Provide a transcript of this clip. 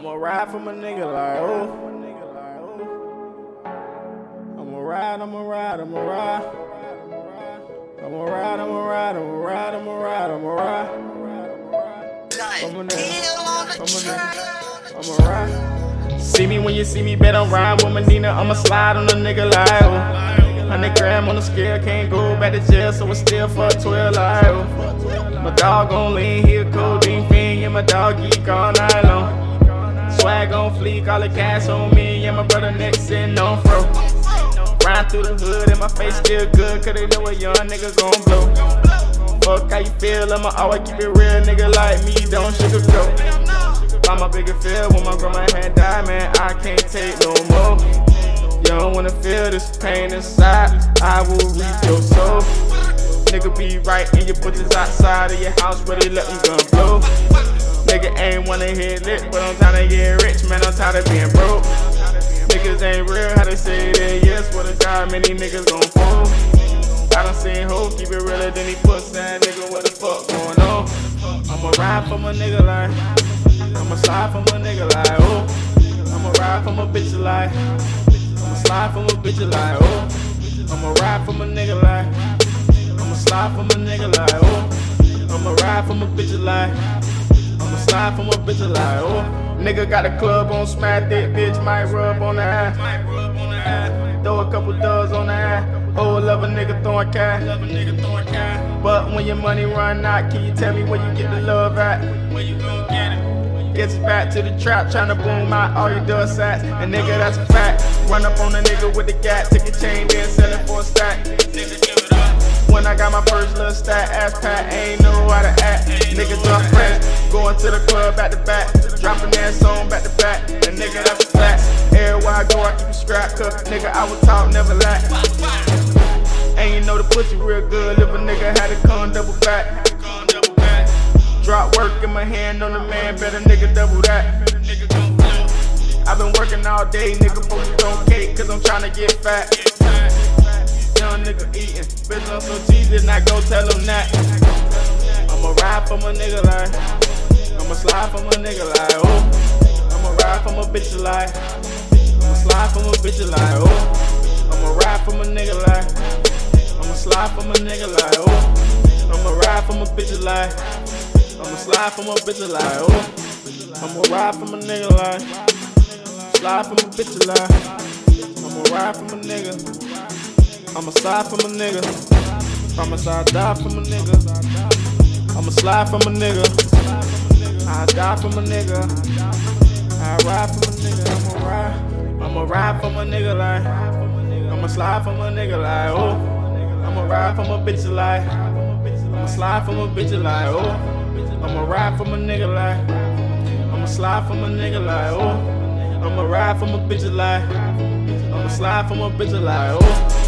I'ma ride for my nigga like, oh. I'ma ride, I'ma ride, I'ma ride. I'ma ride, I'ma ride, I'ma ride, I'ma ride, I'ma ride. I'ma ride, I'ma ride. See me when you see me, bet I'm riding with Medina. I'ma slide on a nigga like, oh. 100 gram on the scale, can't go back to jail, so it's still for 12 like, oh. My dog gon' lean, he a codeine fiend, yeah, my dog geek all night. Swag on fleek, all the cash on me, and my brother next sitting on fro. Ride through the hood and my face still good, cause they know a young nigga gon' blow. Fuck how you feel, I'ma always keep it real, nigga like me, don't sugarcoat. Buy my bigger feel when my grandma had died, man, I can't take no more. You don't wanna feel this pain inside, I will reap your soul. Nigga be right in your butchers outside of your house they let them gun blow. Nigga ain't wanna hit lit, but I'm tryna get rich, man, I'm tired of being broke. Niggas ain't real, how they say that yes, what a God, many niggas gon' fold. I done seen hoes keep it realer than he pussy, nigga, what the fuck going on? I'ma ride for my nigga like, I'ma slide for my nigga like, oh. I'ma ride for my bitch like, I'ma slide for my bitch like, oh. I'ma ride for my nigga like, I'ma slide for my nigga like, oh. I'ma ride for my bitch like, slide for my bitch like, oh. Nigga got a club on smack that bitch, might rub on the ass. Throw a couple dubs on the ass. Oh, love a nigga throwing cash. But when your money run out, can you tell me where you get the love at? Where you gon' get it? Gets back to the trap, tryna boom out all your dust sats. And nigga, that's a fact. Run up on a nigga with the gap, take a chain, then sell it for a stack. To the club back to back, dropping that song back to back. And nigga, that's a fact. Everywhere I go, I keep a strap, cause nigga, I was talk, never lack. And you know the pussy real good, if a nigga had to come double back. Drop work in my hand on the man, better nigga double that. I've been working all day, nigga, focused on cake, cause I'm tryna get fat. Young nigga eating, bitch, I'm so cheesy, not go tell him that. I'ma ride for my nigga like, I'ma slide for my nigga like, oh. I'ma ride for my bitch like, I'ma slide for my bitch like, oh. I'ma ride for my nigga like, I'ma slide for my nigga like, oh. I'ma ride for my bitch like, I'ma slide for my bitch like, oh. I'ma ride for my nigga like, slide for my bitch like, I'ma ride for my nigga. I'ma slide for my nigga. Promise I'll die for my nigga. I'ma slide for my nigga. I die for my nigga. I ride for my nigga. I'ma ride. I'ma ride for my nigga like. I'ma slide for my nigga like. Oh. I'ma ride for my bitch like. I'ma slide for my bitch like. Oh. I'ma ride for my nigga like. I'ma slide for my nigga like. Oh. I'ma ride for my bitch like. I'ma slide for my bitch like. Oh.